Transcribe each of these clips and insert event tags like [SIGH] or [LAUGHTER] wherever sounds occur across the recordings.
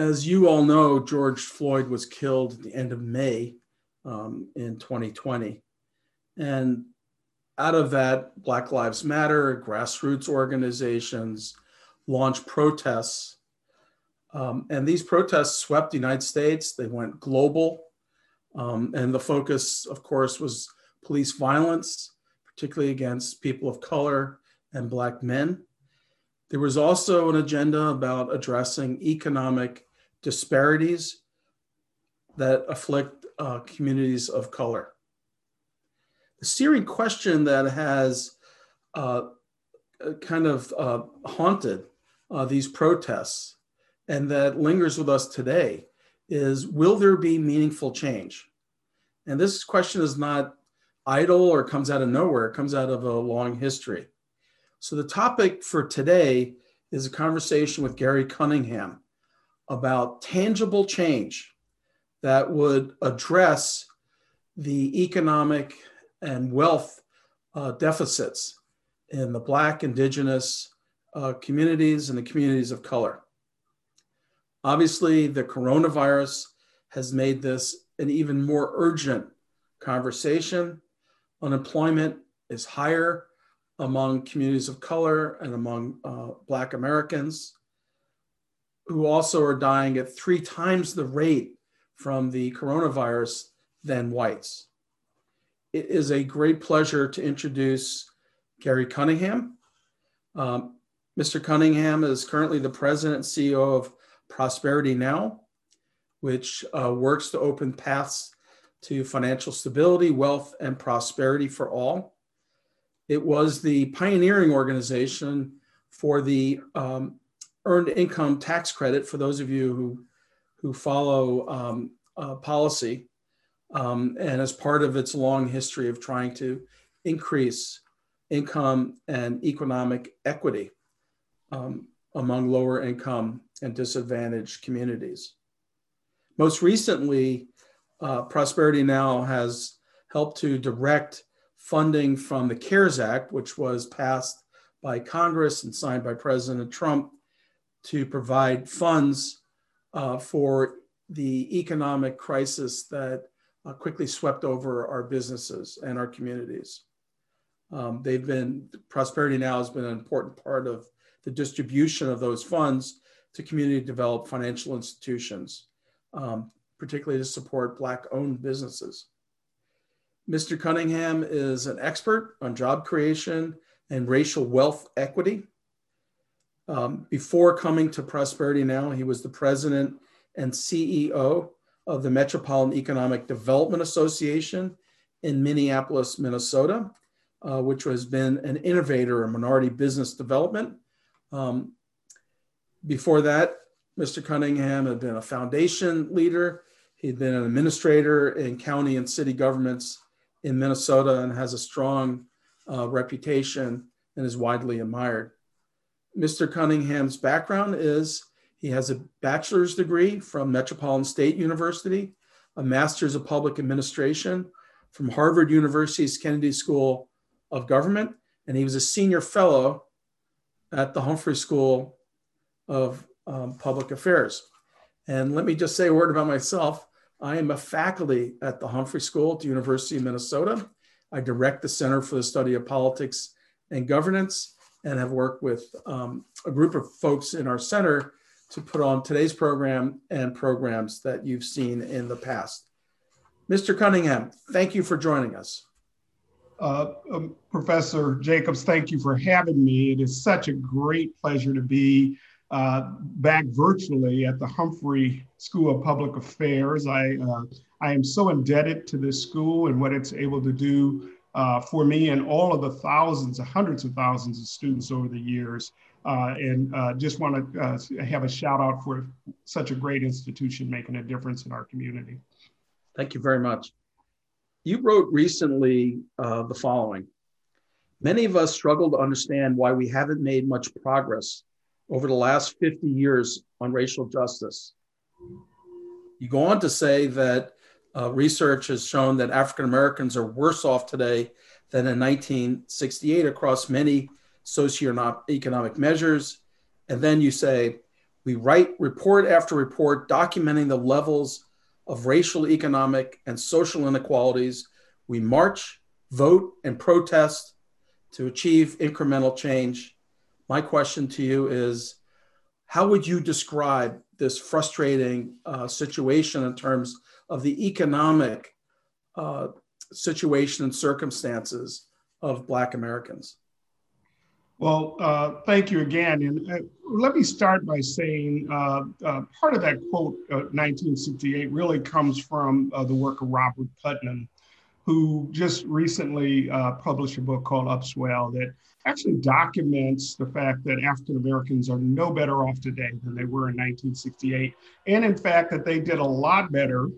As you all know, George Floyd was killed at the end of May um, in 2020. And out of that, Black Lives Matter, grassroots organizations launched protests. Um, and these protests swept the United States, they went global. Um, and the focus, of course, was police violence, particularly against people of color and Black men. There was also an agenda about addressing economic disparities that afflict uh, communities of color. The searing question that has uh, kind of uh, haunted uh, these protests and that lingers with us today is will there be meaningful change? And this question is not idle or comes out of nowhere, it comes out of a long history. So the topic for today is a conversation with Gary Cunningham about tangible change that would address the economic and wealth uh, deficits in the Black, Indigenous uh, communities and the communities of color. Obviously, the coronavirus has made this an even more urgent conversation. Unemployment is higher among communities of color and among uh, Black Americans who also are dying at three times the rate from the coronavirus than whites. It is a great pleasure to introduce Gary Cunningham. Um, Mr. Cunningham is currently the president and CEO of Prosperity Now, which uh, works to open paths to financial stability, wealth, and prosperity for all. It was the pioneering organization for the um, earned income tax credit for those of you who, who follow um, uh, policy. Um, and as part of its long history of trying to increase income and economic equity um, among lower income and disadvantaged communities. Most recently, uh, Prosperity Now has helped to direct funding from the CARES Act, which was passed by Congress and signed by President Trump to provide funds uh, for the economic crisis that uh, quickly swept over our businesses and our communities. Um, they've been, Prosperity Now has been an important part of the distribution of those funds to community developed financial institutions, um, particularly to support Black owned businesses. Mr. Cunningham is an expert on job creation and racial wealth equity. Um, before coming to Prosperity Now, he was the president and CEO of the Metropolitan Economic Development Association in Minneapolis, Minnesota, uh, which has been an innovator in minority business development. Um, before that, Mr. Cunningham had been a foundation leader. He'd been an administrator in county and city governments in Minnesota and has a strong uh, reputation and is widely admired. Mr. Cunningham's background is he has a bachelor's degree from Metropolitan State University, a master's of public administration from Harvard University's Kennedy School of Government, and he was a senior fellow at the Humphrey School of um, Public Affairs. And let me just say a word about myself. I am a faculty at the Humphrey School at the University of Minnesota. I direct the Center for the Study of Politics and Governance and have worked with um, a group of folks in our center to put on today's program and programs that you've seen in the past. Mr. Cunningham, thank you for joining us. Uh, um, Professor Jacobs, thank you for having me. It is such a great pleasure to be uh, back virtually at the Humphrey School of Public Affairs. I, uh, I am so indebted to this school and what it's able to do uh, for me and all of the thousands, hundreds of thousands of students over the years. Uh, and uh, just want to uh, have a shout out for such a great institution making a difference in our community. Thank you very much. You wrote recently uh, the following Many of us struggle to understand why we haven't made much progress over the last 50 years on racial justice. You go on to say that uh, research has shown that African Americans are worse off today than in 1968 across many socioeconomic measures. And then you say, We write report after report documenting the levels of racial, economic, and social inequalities. We march, vote, and protest to achieve incremental change. My question to you is how would you describe this frustrating uh, situation in terms of the economic uh, situation and circumstances of Black Americans? Well, uh, thank you again. And uh, let me start by saying uh, uh part of that quote, 1968, uh, really comes from uh, the work of Robert Putnam, who just recently published a book called Upswing that actually documents the fact that African Americans are no better off today than they were in 1968. And in fact, that they did a lot better,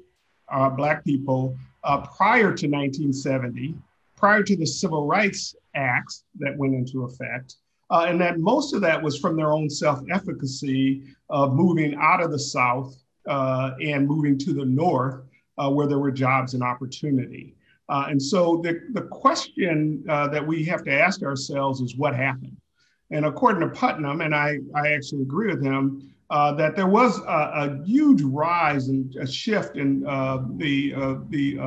Black people, prior to 1970 prior to the Civil Rights Acts that went into effect, uh, and that most of that was from their own self efficacy of moving out of the South uh, and moving to the North, uh, where there were jobs and opportunity. Uh, and so the, the question uh, that we have to ask ourselves is what happened? And according to Putnam, and I, I actually agree with him, uh, that there was a, a, huge rise and a shift in uh, the uh, the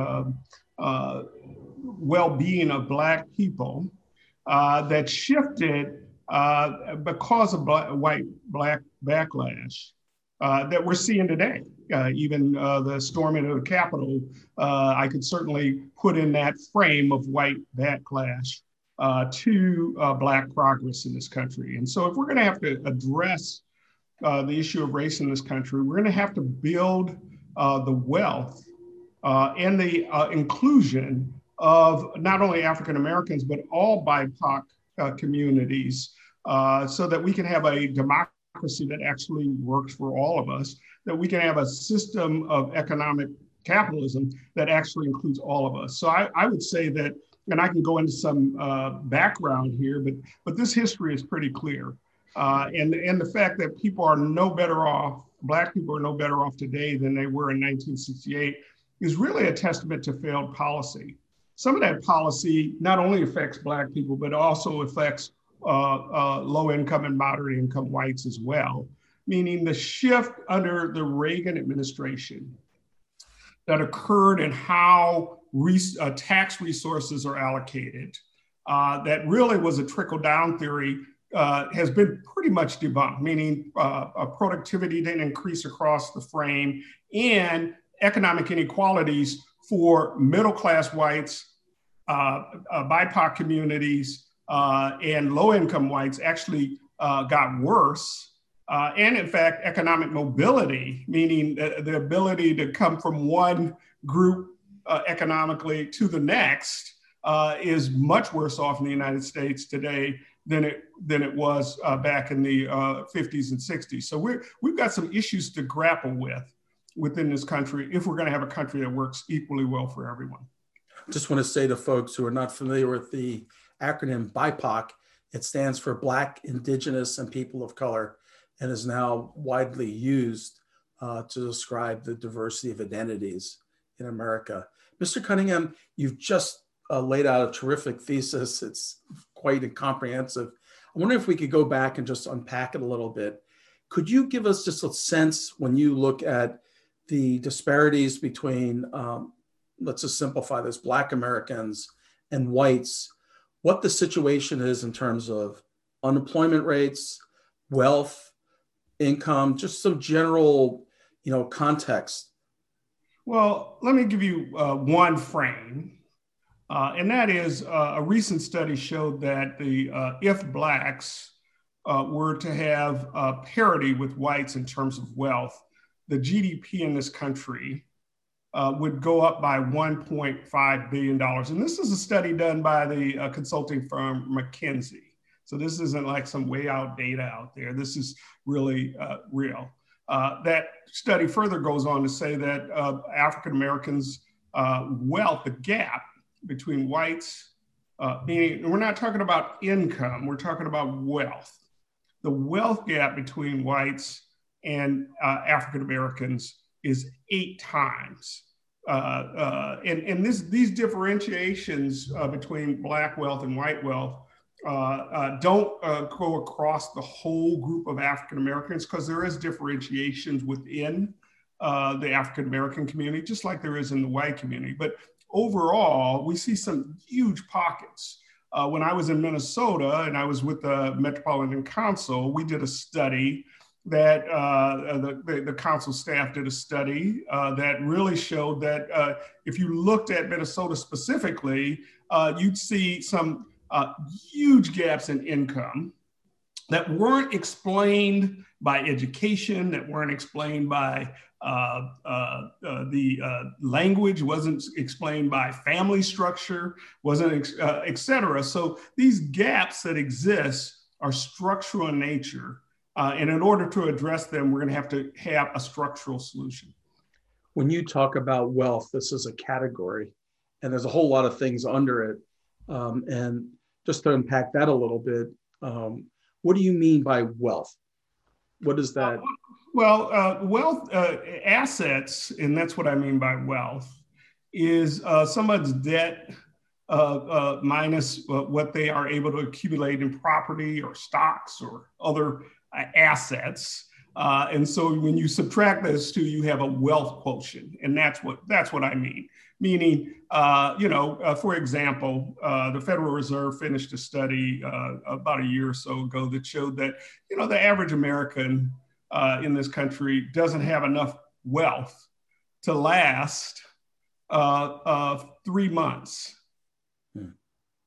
uh, well-being of Black people uh, that shifted uh, because of black, white Black backlash uh, that we're seeing today. Uh, even uh, the storming of the Capitol, uh, I could certainly put in that frame of white backlash to Black progress in this country. And so, if we're going to have to address the issue of race in this country, we're going to have to build the wealth and the inclusion of not only African Americans, but all BIPOC uh, communities uh, so that we can have a democracy that actually works for all of us, that we can have a system of economic capitalism that actually includes all of us. So I, I would say that, and I can go into some uh, background here, but, but this history is pretty clear. Uh, and, and the fact that people are no better off, Black people are no better off today than they were in 1968 is really a testament to failed policy some of that policy not only affects Black people, but also affects uh, uh, low income and moderate income whites as well, meaning the shift under the Reagan administration that occurred in how res- uh, tax resources are allocated, uh, that really was a trickle down theory. Uh, has been pretty much debunked, meaning uh, productivity didn't increase across the frame, and economic inequalities for middle class whites, uh, uh, BIPOC communities, uh, and low income whites actually got worse. And in fact, economic mobility, meaning the, the ability to come from one group economically to the next, is much worse off in the United States today than it than it was uh, back in the uh, 50s and 60s. So we're we've got some issues to grapple with within this country if we're going to have a country that works equally well for everyone. Just want to say to folks who are not familiar with the acronym BIPOC, it stands for Black, Indigenous, and People of Color, and is now widely used uh, to describe the diversity of identities in America. Mr. Cunningham, you've just uh, laid out a terrific thesis. It's quite comprehensive. I wonder if we could go back and just unpack it a little bit. Could you give us just a sense when you look at the disparities between, um, let's just simplify this, Black Americans and whites, what the situation is in terms of unemployment rates, wealth, income, just some general, you know, context. Well, let me give you uh, one frame, uh, and that is uh, a recent study showed that the uh, if blacks uh, were to have uh, parity with whites in terms of wealth, the GDP in this country uh, would go up by $1.5 billion. And this is a study done by the consulting firm McKinsey. So this isn't like some way out data out there. This is really real. That study further goes on to say that African Americans' wealth, the gap between whites, meaning we're not talking about income, we're talking about wealth. The wealth gap between whites and African Americans is eight times. Uh, uh, and and this, these differentiations uh, between black wealth and white wealth uh, uh, don't uh, go across the whole group of African Americans because there is differentiations within uh, the African American community, just like there is in the white community. But overall, we see some huge pockets. Uh, when I was in Minnesota and I was with the Metropolitan Council, we did a study that uh, the, the, the, council staff did a study uh, that really showed that uh, if you looked at Minnesota specifically, uh, you'd see some uh, huge gaps in income that weren't explained by education, that weren't explained by uh, uh, uh, the uh, language wasn't explained by family structure, wasn't, uh, et cetera. So these gaps that exist are structural in nature. Uh, and in order to address them, we're going to have to have a structural solution. When you talk about wealth, this is a category, and there's a whole lot of things under it. Um, and just to unpack that a little bit, um, what do you mean by wealth? What is that? Well, uh, wealth, uh, assets, and that's what I mean by wealth, is uh, someone's debt uh, uh, minus uh, what they are able to accumulate in property or stocks or other assets. And so when you subtract those two, you have a wealth quotient, and that's what that's what I mean. Meaning, you know, for example, the Federal Reserve finished a study about a year or so ago that showed that you know the average American uh, in this country doesn't have enough wealth to last uh, uh, three months.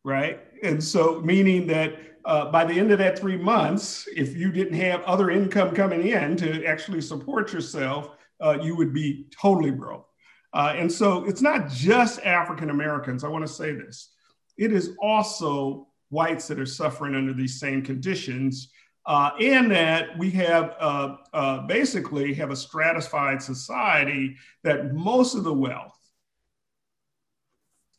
Right? And so, meaning that uh, by the end of that three months, if you didn't have other income coming in to actually support yourself, uh, you would be totally broke. Uh, and so, it's not just African Americans. I want to say this it is also whites that are suffering under these same conditions uh, and that we have uh, uh, basically have a stratified society that most of the wealth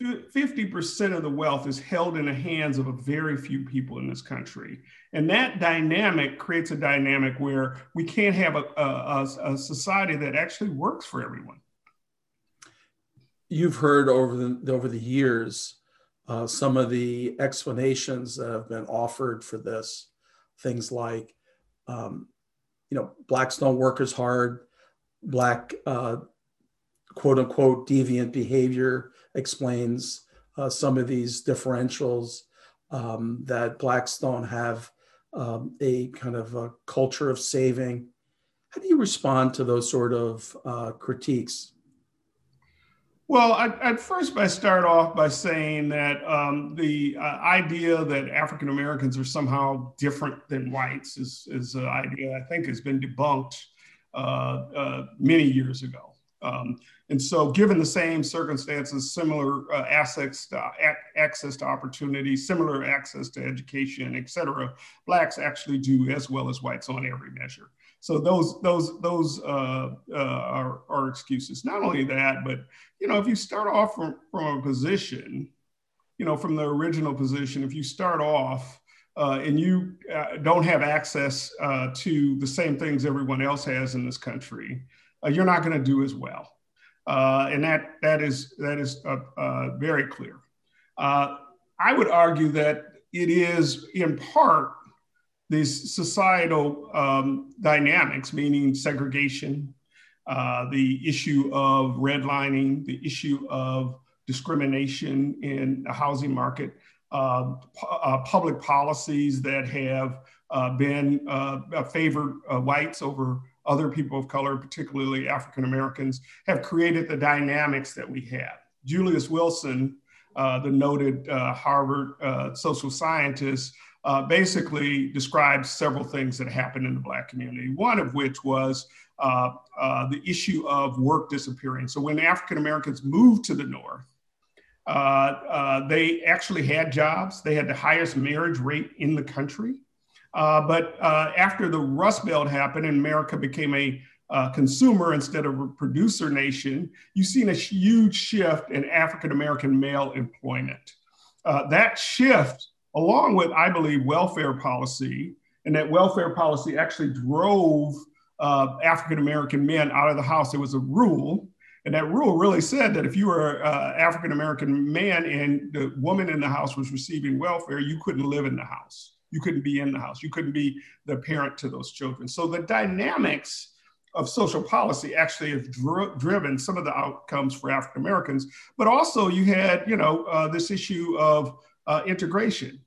50% of the wealth is held in the hands of a very few people in this country. And that dynamic creates a dynamic where we can't have a, a, a society that actually works for everyone. You've heard over the, over the years uh, some of the explanations that have been offered for this things like, um, you know, blacks don't work as hard, black uh, quote unquote deviant behavior explains uh, some of these differentials um, that blacks don't have um, a kind of a culture of saving. How do you respond to those sort of uh, critiques? Well, I'd, first I start off by saying that um, the uh, idea that African Americans are somehow different than whites is, is an idea I think has been debunked uh, uh, many years ago. Um, and so, given the same circumstances, similar uh, access, to, access to opportunity, similar access to education, et cetera, Blacks actually do as well as whites on every measure. So those those those uh, uh, are, are excuses. Not only that, but you know, if you start off from, from a position, you know, from the original position, if you start off uh, and you uh, don't have access uh, to the same things everyone else has in this country, uh, you're not going to do as well. And that that is that is very clear. I would argue that it is in part these societal um, dynamics, meaning segregation, uh, the issue of redlining, the issue of discrimination in the housing market, uh, uh, public policies that have uh, been uh, favored uh, whites over other people of color, particularly African Americans, have created the dynamics that we have. Julius Wilson, the noted Harvard social scientist, uh, basically described several things that happened in the Black community, one of which was uh, uh, the issue of work disappearing. So when African Americans moved to the North, uh, uh, they actually had jobs. They had the highest marriage rate in the country. Uh, but after the Rust Belt happened and America became a consumer instead of a producer nation, you've seen a huge shift in African American male employment. that shift along with, I believe, welfare policy, and that welfare policy actually drove uh, African American men out of the house. It was a rule. And that rule really said that if you were an African American man and the woman in the house was receiving welfare, you couldn't live in the house. You couldn't be in the house. You couldn't be the parent to those children. So the dynamics of social policy actually have dri- driven some of the outcomes for African Americans. But also, you had, you know, uh, this issue of uh, integration.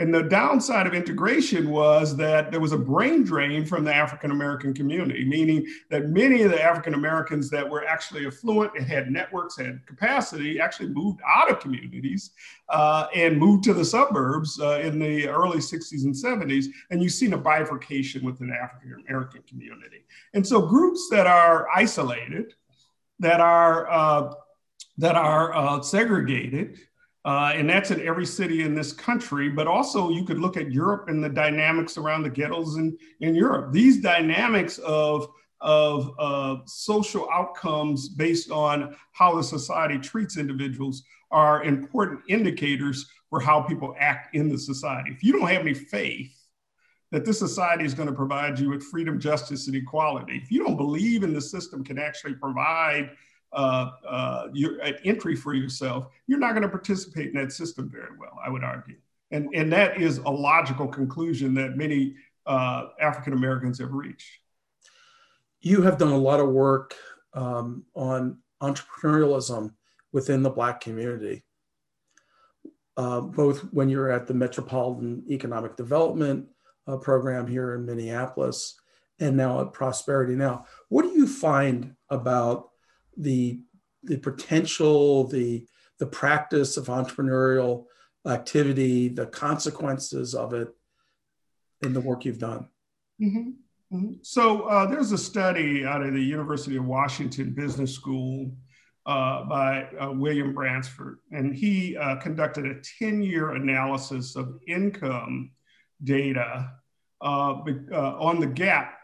And the downside of integration was that there was a brain drain from the African American community, meaning that many of the African Americans that were actually affluent and had networks, had capacity, actually moved out of communities uh, and moved to the suburbs uh, in the early 60s and 70s. And you've seen a bifurcation within the African American community. And so groups that are isolated, that are uh, that are uh, segregated, uh, and that's in every city in this country. But also, you could look at Europe and the dynamics around the ghettos in, in Europe. These dynamics of, of uh, social outcomes based on how the society treats individuals are important indicators for how people act in the society. If you don't have any faith that this society is going to provide you with freedom, justice, and equality, if you don't believe in the system can actually provide uh, uh, your, an entry for yourself, you're not going to participate in that system very well, I would argue. And, and that is a logical conclusion that many uh, African Americans have reached. You have done a lot of work um, on entrepreneurialism within the Black community, uh, both when you're at the Metropolitan Economic Development uh, Program here in Minneapolis and now at Prosperity Now. What do you find about the the potential, the the practice of entrepreneurial activity, the consequences of it in the work you've done. Mm-hmm. Mm-hmm. So uh, there's a study out of the University of Washington Business School uh, by uh, William Bradford, and he uh, conducted a 10-year analysis of income data uh, uh, on the gap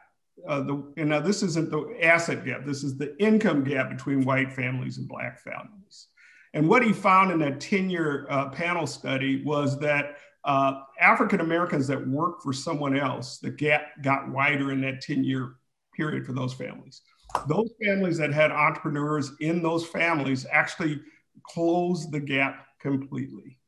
uh, the, and now this isn't the asset gap, this is the income gap between white families and black families. And what he found in that 10 year uh, panel study was that uh, African Americans that worked for someone else, the gap got wider in that 10 year period for those families. Those families that had entrepreneurs in those families actually closed the gap completely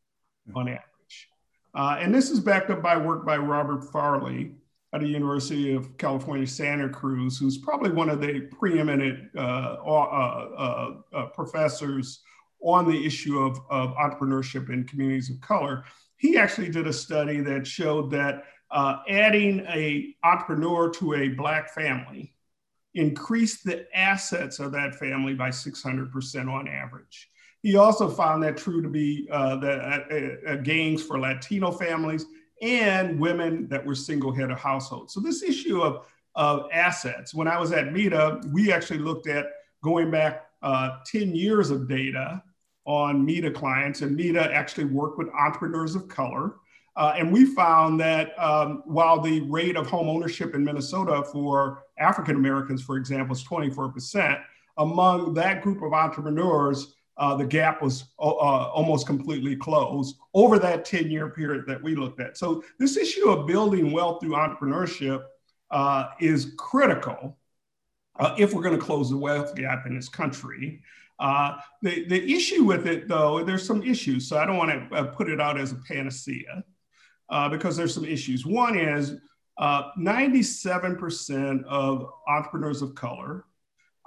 on average. Uh, and this is backed up by work by Robert Fairlie, at the University of California, Santa Cruz, who's probably one of the preeminent uh, uh, uh, uh, professors on the issue of, of entrepreneurship in communities of color. He actually did a study that showed that uh, adding a entrepreneur to a black family increased the assets of that family by 600% on average. He also found that true to be uh, the gains for Latino families and women that were single head of households. So this issue of, of assets, when I was at MEDA, we actually looked at going back uh, 10 years of data on MEDA clients, and MEDA actually worked with entrepreneurs of color. Uh, and we found that um, while the rate of home ownership in Minnesota for African Americans, for example, is 24%, among that group of entrepreneurs, uh, the gap was uh, uh almost completely closed over that 10 year period that we looked at. So, this issue of building wealth through entrepreneurship uh, is critical uh, if we're going to close the wealth gap in this country. Uh, the, the issue with it, though, there's some issues. So, I don't want to put it out as a panacea because there's some issues. One is 97% of entrepreneurs of color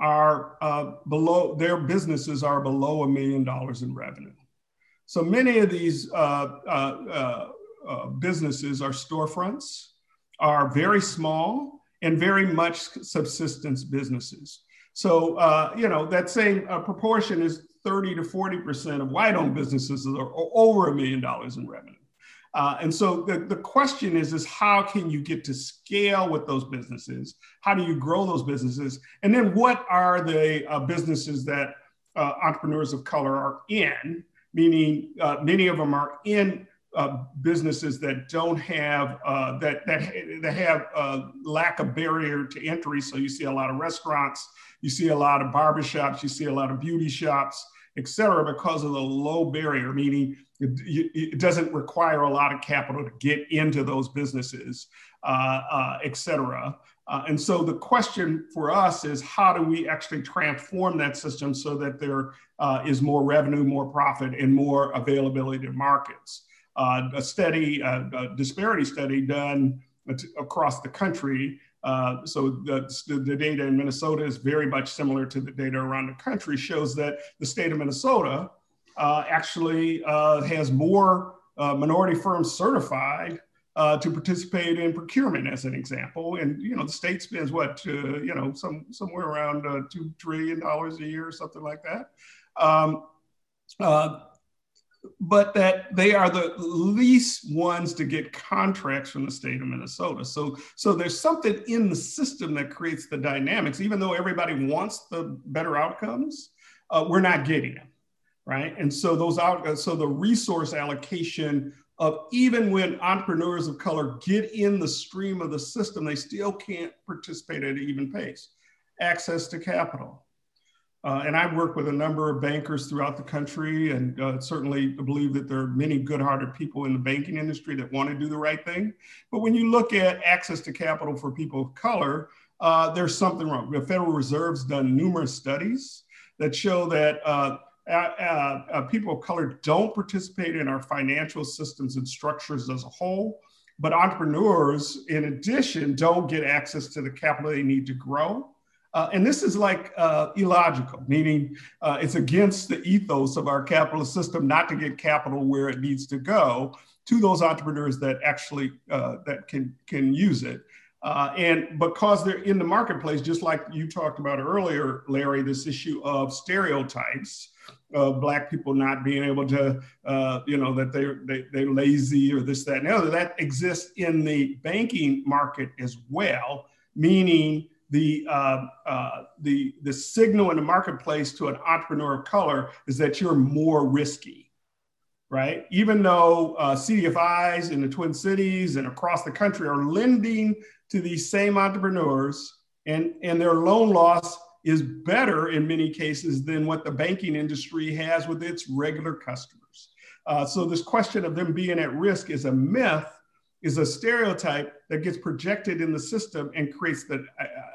are uh, below, their businesses are below a million dollars in revenue. So many of these uh, uh, uh, uh businesses are storefronts, are very small and very much subsistence businesses. So, you know, that same proportion is 30 to 40% of white owned businesses are over a million dollars in revenue. Uh, and so the, the question is, is how can you get to scale with those businesses? How do you grow those businesses? And then what are the uh, businesses that uh, entrepreneurs of color are in? Meaning uh, many of them are in uh, businesses that don't have uh, that that that have lack of barrier to entry. So you see a lot of restaurants, you see a lot of barbershops, you see a lot of beauty shops, et cetera, because of the low barrier, meaning it, it doesn't require a lot of capital to get into those businesses, uh, uh, et cetera. Uh, and so the question for us is how do we actually transform that system so that there uh, is more revenue, more profit, and more availability to markets? Uh, a study, a disparity study done across the country. Uh, so the, the data in Minnesota is very much similar to the data around the country, shows that the state of Minnesota uh, actually has more minority firms certified uh, to participate in procurement, as an example. And you know, the state spends what uh, you know some somewhere around uh, two trillion dollars a year, or something like that. Um, uh, but that they are the least ones to get contracts from the state of Minnesota. So, so there's something in the system that creates the dynamics. Even though everybody wants the better outcomes, uh, we're not getting them, right? And so those out, so the resource allocation of even when entrepreneurs of color get in the stream of the system, they still can't participate at an even pace. Access to capital. Uh, and I work with a number of bankers throughout the country, and uh, certainly believe that there are many good hearted people in the banking industry that want to do the right thing. But when you look at access to capital for people of color, uh, there's something wrong. The Federal Reserve's done numerous studies that show that uh, uh, people of color don't participate in our financial systems and structures as a whole. But entrepreneurs, in addition, don't get access to the capital they need to grow. Uh, and this is like uh, illogical, meaning uh, it's against the ethos of our capitalist system not to get capital where it needs to go to those entrepreneurs that actually that can can use it. and because they're in the marketplace, just like you talked about earlier, Larry, this issue of stereotypes of black people not being able to, uh, you know, that they're they, they're lazy or this, that, and the other. That exists in the banking market as well, meaning the uh, uh, the the signal in the marketplace to an entrepreneur of color is that you're more risky, right? Even though uh, CDFIs in the Twin Cities and across the country are lending to these same entrepreneurs, and and their loan loss is better in many cases than what the banking industry has with its regular customers. Uh, so this question of them being at risk is a myth, is a stereotype that gets projected in the system and creates the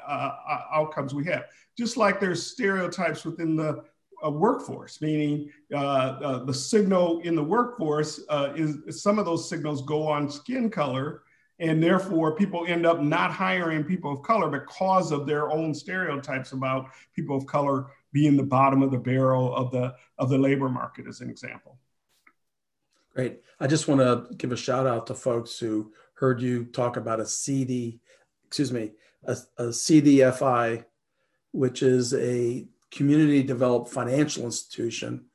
uh, uh, uh outcomes we have. Just like there's stereotypes within the uh, workforce, meaning uh, the signal in the workforce is some of those signals go on skin color and therefore people end up not hiring people of color because of their own stereotypes about people of color being the bottom of the barrel of the of the labor market as an example great i just want to give a shout out to folks who heard you talk about a cd excuse me a, a cdfi which is a community developed financial institution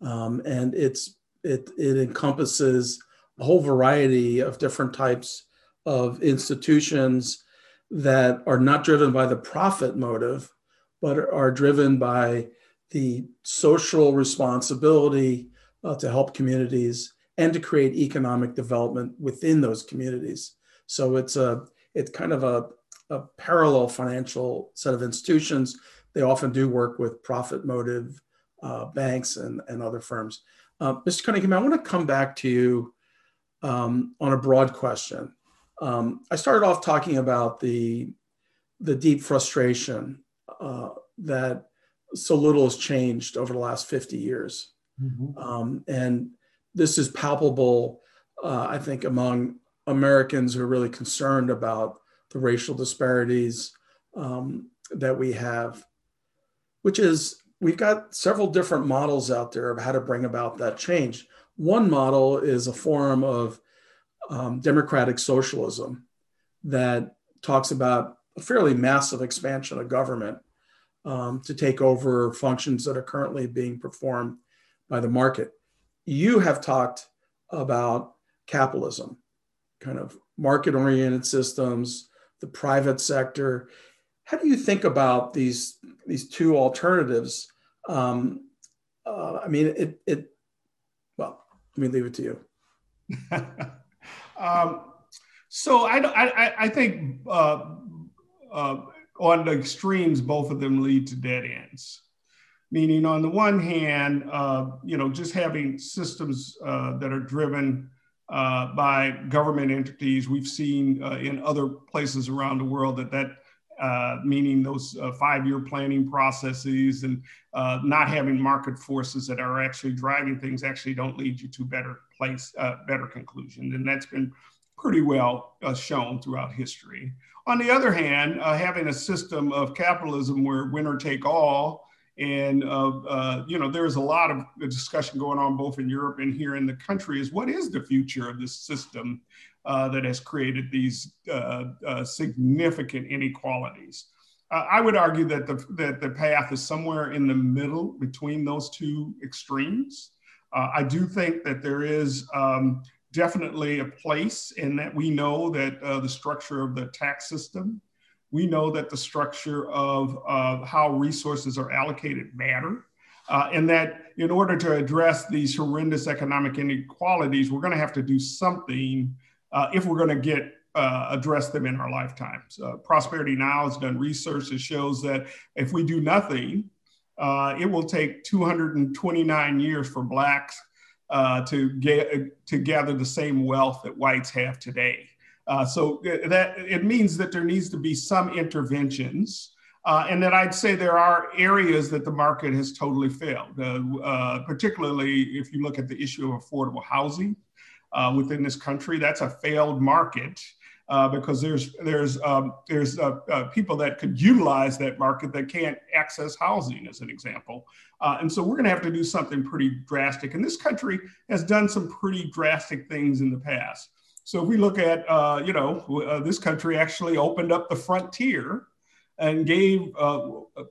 um, and it's it, it encompasses a whole variety of different types of institutions that are not driven by the profit motive, but are driven by the social responsibility uh, to help communities and to create economic development within those communities. So it's a it's kind of a, a parallel financial set of institutions. They often do work with profit motive uh, banks and, and other firms. Uh, Mr. Cunningham, I want to come back to you um, on a broad question. Um, I started off talking about the the deep frustration uh, that so little has changed over the last 50 years. Mm-hmm. Um, and this is palpable, uh, I think, among Americans who are really concerned about the racial disparities um, that we have, which is we've got several different models out there of how to bring about that change. One model is a form of um, democratic socialism that talks about a fairly massive expansion of government um, to take over functions that are currently being performed by the market. You have talked about capitalism, kind of market oriented systems, the private sector. How do you think about these, these two alternatives? Um, uh, I mean, it, it, well, let me leave it to you. [LAUGHS] Um, so I, I, I think uh, uh, on the extremes, both of them lead to dead ends. Meaning, on the one hand, uh, you know, just having systems uh, that are driven uh, by government entities, we've seen uh, in other places around the world that that uh, meaning those uh, five-year planning processes and uh, not having market forces that are actually driving things actually don't lead you to better place, uh, better conclusion. And that's been pretty well shown throughout history. On the other hand, having a system of capitalism where winner take all and uh, uh, you know, there's a lot of discussion going on both in Europe and here in the country. Is what is the future of this system uh, that has created these uh, uh, significant inequalities? Uh, I would argue that the that the path is somewhere in the middle between those two extremes. I do think that there is um, definitely a place in that we know that the structure of the tax system we know that the structure of uh, how resources are allocated matter. Uh, and that in order to address these horrendous economic inequalities, we're going to have to do something uh, if we're going to get uh, address them in our lifetimes. Uh, Prosperity Now has done research that shows that if we do nothing, uh, it will take 229 years for blacks to get to gather the same wealth that whites have today. Uh, so that it means that there needs to be some interventions. Uh, and that I'd say there are areas that the market has totally failed, uh, uh particularly if you look at the issue of affordable housing uh, within this country. That's a failed market uh, because there's there's um, there's people that could utilize that market that can't access housing, as an example. and so we're going to have to do something pretty drastic. And this country has done some pretty drastic things in the past. So if we look at, uh, you know, uh, this country actually opened up the frontier and gave uh,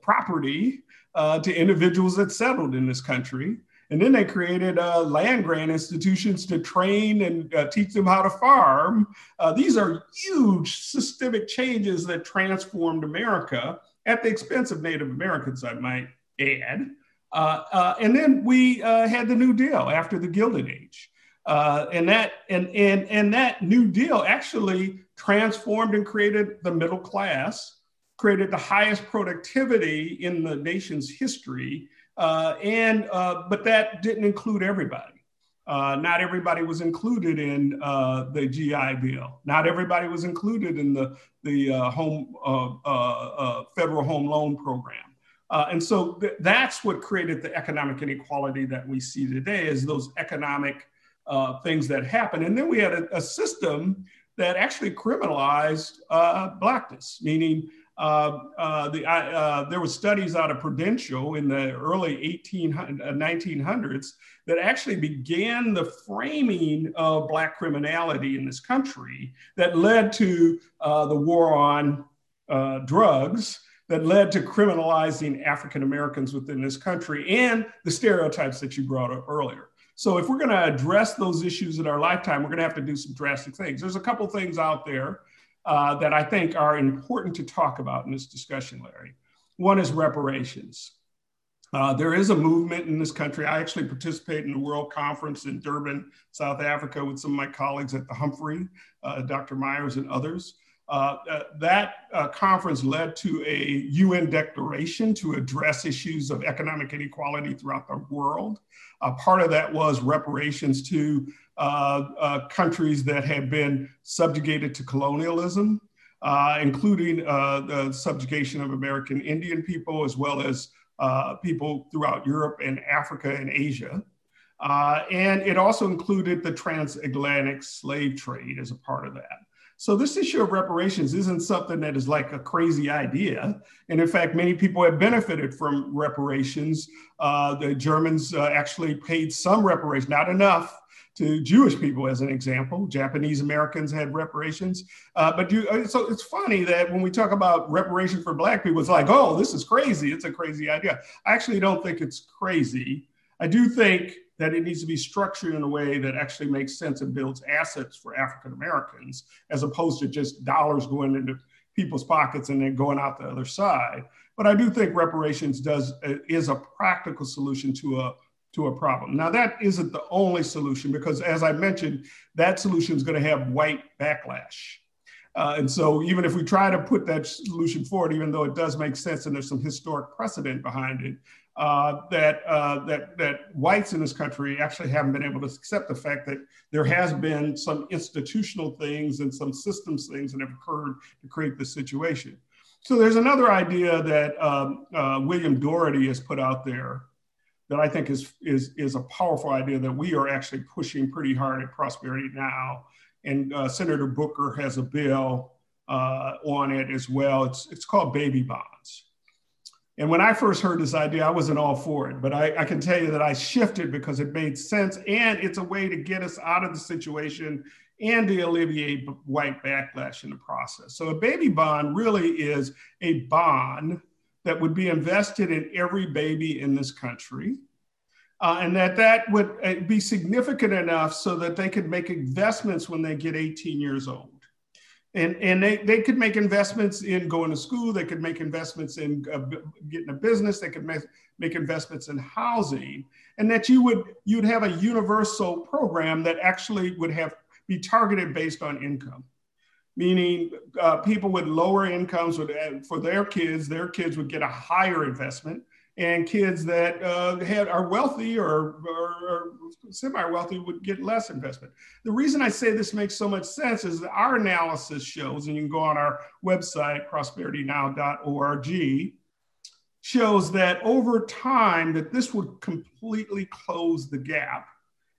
property uh, to individuals that settled in this country. And then they created uh, land grant institutions to train and uh, teach them how to farm. these are huge systemic changes that transformed America at the expense of Native Americans, I might add. and then we had the New Deal after the Gilded Age. Uh, and that and, and and that New Deal actually transformed and created the middle class, created the highest productivity in the nation's history. Uh, and uh, but that didn't include everybody. Uh, not everybody was included in uh, the GI Bill. Not everybody was included in the the uh, home federal home loan program. and so th- that's what created the economic inequality that we see today is those economic uh, things that happened. And then we had a, a system that actually criminalized uh, blackness, meaning uh, uh the, uh, there were studies out of Prudential in the early 1800, 1900s uh, that actually began the framing of Black criminality in this country that led to the war on drugs that led to criminalizing African Americans within this country and the stereotypes that you brought up earlier. So if we're going to address those issues in our lifetime, we're going to have to do some drastic things. There's a couple things out there uh, that I think are important to talk about in this discussion, Larry. One is reparations. Uh, there is a movement in this country. I actually participated in the World Conference in Durban, South Africa, with some of my colleagues at the Humphrey, uh, Dr. Myers, and others. Uh, uh, that uh, conference led to a UN declaration to address issues of economic inequality throughout the world. part of that was reparations to uh, uh, countries that had been subjugated to colonialism, including the subjugation of American Indian people, as well as people throughout Europe and Africa and Asia. and it also included the transatlantic slave trade as a part of that. So this issue of reparations isn't something that is like a crazy idea. And in fact, many people have benefited from reparations. Uh, the Germans uh, actually paid some reparations, not enough to Jewish people, as an example. Japanese Americans had reparations. Uh, but you, uh, so it's funny that when we talk about reparations for Black people, it's like, oh, this is crazy. It's a crazy idea. I actually don't think it's crazy. I do think that it needs to be structured in a way that actually makes sense and builds assets for African Americans, as opposed to just dollars going into people's pockets and then going out the other side. But I do think reparations does uh, is a practical solution to a to a problem. Now that isn't the only solution because, as I mentioned, that solution is going to have white backlash. Uh, and so, even if we try to put that solution forward, even though it does make sense and there's some historic precedent behind it, uh, that, uh, that, that whites in this country actually haven't been able to accept the fact that there has been some institutional things and some systems things that have occurred to create this situation. So there's another idea that um, uh, William Darity has put out there that I think is, is, is a powerful idea that we are actually pushing pretty hard at Prosperity Now. And uh, Senator Booker has a bill uh, on it as well. It's, it's called baby bonds. And when I first heard this idea, I wasn't all for it, but I, I, can tell you that I shifted because it made sense and it's a way to get us out of the situation and to alleviate white backlash in the process. So a baby bond really is a bond that would be invested in every baby in this country. Uh, and that that would uh, be significant enough so that they could make investments when they get 18 years old and and they, they could make investments in going to school. They could make investments in uh, getting a business. They could make, make investments in housing and that you would you'd have a universal program that actually would have be targeted based on income. Meaning uh, people with lower incomes would uh, for their kids their kids would get a higher investment and kids that uh, had, are wealthy or, or, or semi-wealthy would get less investment. The reason I say this makes so much sense is that our analysis shows, and you can go on our website, prosperitynow.org, shows that over time that this would completely close the gap.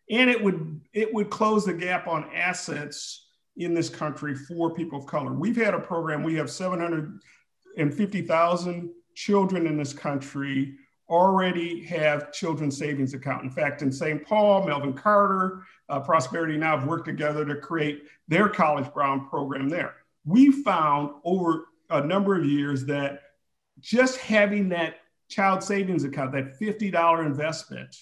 And it would, it would close the gap on assets in this country for people of color. We've had a program, we have 750,000 children in this country already have children's savings account. In fact, in St. Paul, Melvin Carter, uh, Prosperity Now have worked together to create their College Bound program there. We found over a number of years that just having that child savings account, that $50 investment,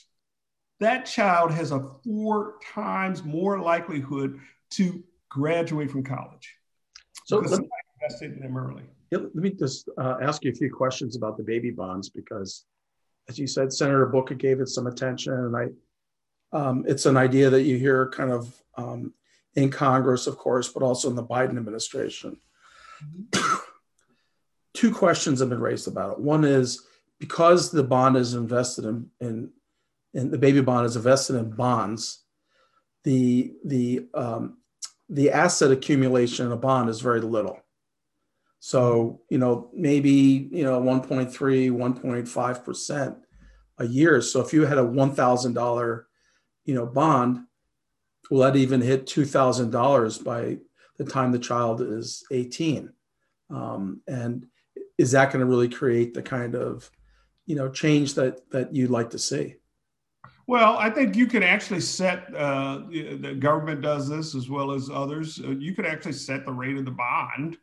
that child has a four times more likelihood to graduate from college. So let me, invested in them early. Let me just uh, ask you a few questions about the baby bonds because, as you said, Senator Booker gave it some attention, and I, um, it's an idea that you hear kind of um, in Congress, of course, but also in the Biden administration. [CLEARS THROAT] Two questions have been raised about it. One is because the bond is invested in, in, in the baby bond is invested in bonds, the the um, the asset accumulation in a bond is very little. So, you know, maybe, you know, 1.3, 1.5% a year. So if you had a $1,000, you know, bond, will that even hit $2,000 by the time the child is 18? Um, and is that going to really create the kind of, you know, change that that you'd like to see? Well, I think you can actually set, uh, the government does this as well as others. Uh, you could actually set the rate of the bond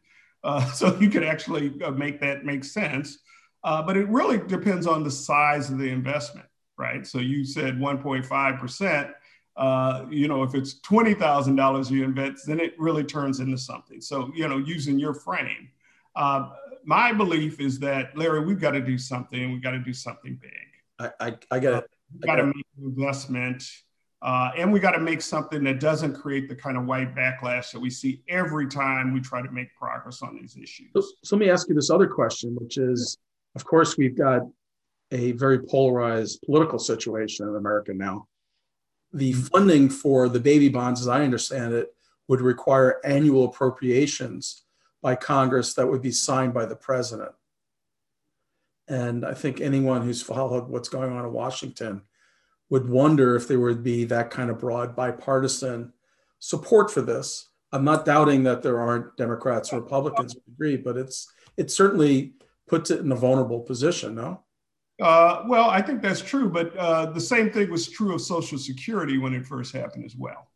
uh, [LAUGHS] so you could actually uh, make that make sense. Uh, but it really depends on the size of the investment, right? So you said 1.5%. Uh, you know, if it's $20,000 you invest, then it really turns into something. So, you know, using your frame. Uh, my belief is that, Larry, we've got to do something. We've got to do something big. I, I, I got. We've got to make an investment uh, and we got to make something that doesn't create the kind of white backlash that we see every time we try to make progress on these issues. So, so let me ask you this other question, which is of course, we've got a very polarized political situation in America now. The mm-hmm. funding for the baby bonds, as I understand it, would require annual appropriations by Congress that would be signed by the president. And I think anyone who's followed what's going on in Washington would wonder if there would be that kind of broad bipartisan support for this. I'm not doubting that there aren't Democrats or Republicans who agree, but it's it certainly puts it in a vulnerable position, no? Uh, well, I think that's true, but uh, the same thing was true of Social Security when it first happened as well.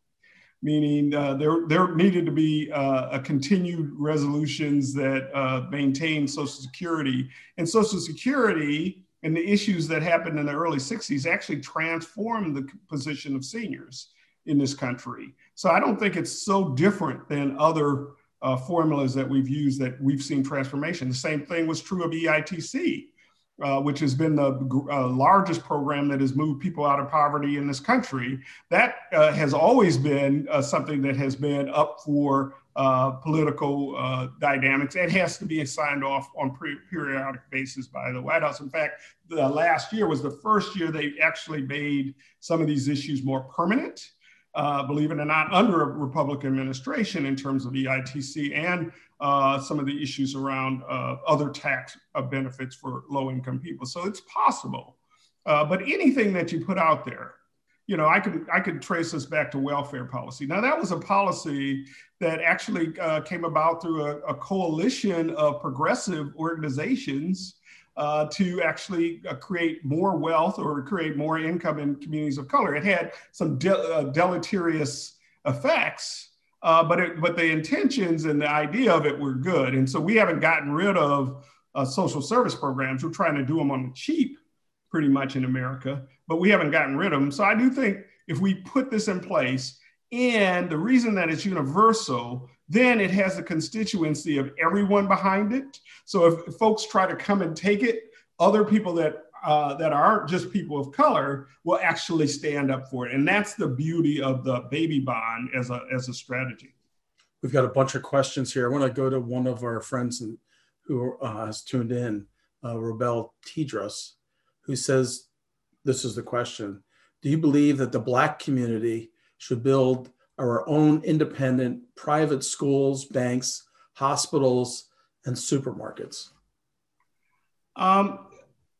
Meaning uh, there, there needed to be uh, a continued resolutions that uh, maintain Social Security. And Social Security and the issues that happened in the early 60s actually transformed the position of seniors in this country. So I don't think it's so different than other uh, formulas that we've used that we've seen transformation. The same thing was true of EITC, uh, which has been the uh, largest program that has moved people out of poverty in this country. That uh, has always been uh, something that has been up for uh, political dynamics. It has to be signed off on pre- periodic basis by the White House. In fact, the last year was the first year they actually made some of these issues more permanent. Uh, believe it or not, under a Republican administration in terms of EITC and uh, some of the issues around uh, other tax uh, benefits for low income people. So it's possible. Uh, but anything that you put out there, you know, I could I could trace this back to welfare policy. Now that was a policy that actually uh, came about through a, a, coalition of progressive organizations uh, to actually uh, create more wealth or create more income in communities of color. It had some de- uh, deleterious effects, uh, but it, but the intentions and the idea of it were good. And so we haven't gotten rid of uh, social service programs. We're trying to do them on the cheap, pretty much in America, but we haven't gotten rid of them. So I do think if we put this in place, and the reason that it's universal, then it has a constituency of everyone behind it. So if folks try to come and take it, other people that uh, that aren't just people of color will actually stand up for it, and that's the beauty of the baby bond as a as a strategy. We've got a bunch of questions here. I want to go to one of our friends who uh, has tuned in, uh, Robel Tidros, who says, "This is the question: Do you believe that the Black community should build our own independent private schools, banks, hospitals, and supermarkets? Um,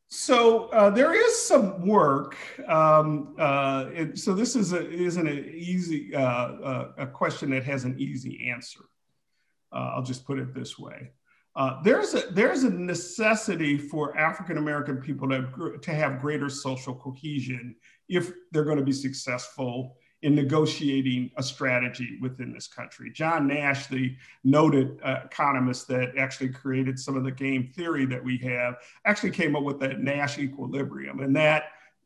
so uh, there is some work. Um, uh, it, so this is a, isn't an easy uh, uh a question that has an easy answer. Uh, I'll just put it this way. Uh, there's a there's a necessity for African American people to, to have greater social cohesion if they're going to be successful in negotiating a strategy within this country. John Nash, the noted uh, economist that actually created some of the game theory that we have, actually came up with that Nash equilibrium. And that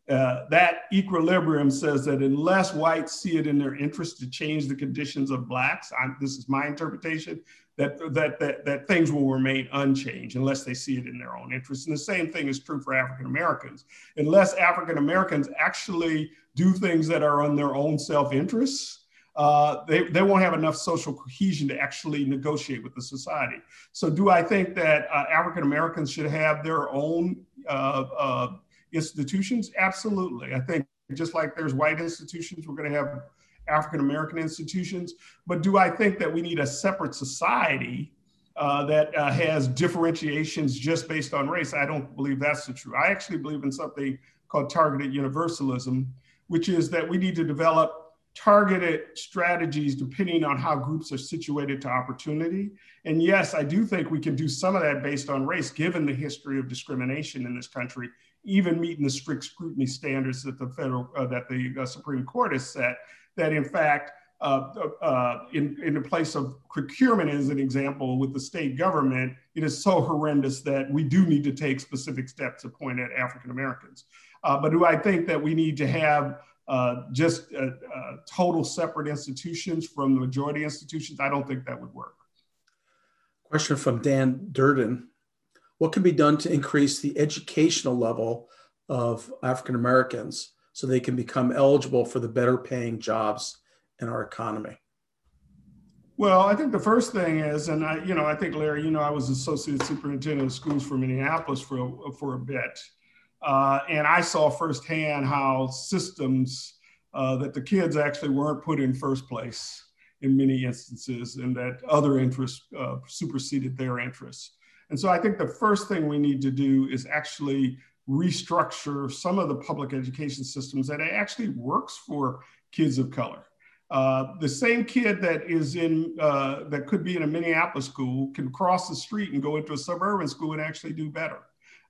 uh, that equilibrium says that unless whites see it in their interest to change the conditions of blacks, I'm, this is my interpretation, that, that, that, that things will remain unchanged unless they see it in their own interest. And the same thing is true for African Americans. Unless African Americans actually do things that are on their own self interest, uh, they, they won't have enough social cohesion to actually negotiate with the society. So, do I think that uh, African Americans should have their own uh, uh institutions? Absolutely. I think just like there's white institutions, we're going to have African American institutions. But do I think that we need a separate society uh, that uh, has differentiations just based on race? I don't believe that's the truth. I actually believe in something called targeted universalism, which is that we need to develop targeted strategies depending on how groups are situated to opportunity. And yes, I do think we can do some of that based on race, given the history of discrimination in this country, even meeting the strict scrutiny standards that the federal, uh, that the uh, Supreme Court has set that in fact, uh, uh, in, in the place of procurement as an example with the state government, it is so horrendous that we do need to take specific steps to point at African Americans. Uh, but do I think that we need to have uh, just uh, uh, total separate institutions from the majority institutions? I don't think that would work. Question from Dan Durden. What can be done to increase the educational level of African Americans so they can become eligible for the better paying jobs in our economy? Well, I think the first thing is, and I, you know, I think Larry, you know, I was associate superintendent of schools for Minneapolis for a, for a bit, uh, and I saw firsthand how systems uh, that the kids actually weren't put in first place in many instances, and that other interests uh, superseded their interests. And so I think the first thing we need to do is actually restructure some of the public education systems that actually works for kids of color. Uh, the same kid that is in uh, that could be in a Minneapolis school can cross the street and go into a suburban school and actually do better.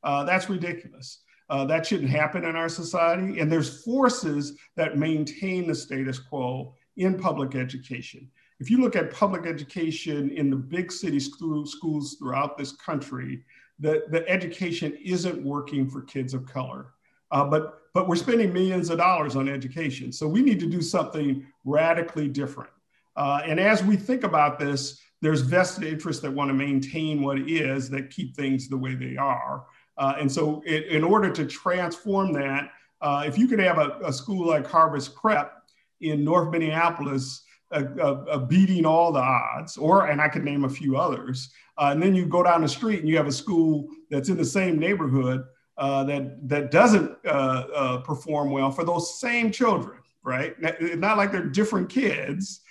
Uh, that's ridiculous. Uh, that shouldn't happen in our society. And there's forces that maintain the status quo in public education. If you look at public education in the big city schools throughout this country, that the education isn't working for kids of color. Uh, but but we're spending millions of dollars on education, so we need to do something radically different. Uh, and as we think about this, there's vested interests that want to maintain what is that keep things the way they are. Uh, and so, it, in order to transform that, uh, if you could have a, a, school like Harvest Prep in North Minneapolis uh, beating all the odds, or and I could name a few others, uh, and then you go down the street and you have a school that's in the same neighborhood uh, that that doesn't uh, uh perform well for those same children. right? It's not like they're different kids.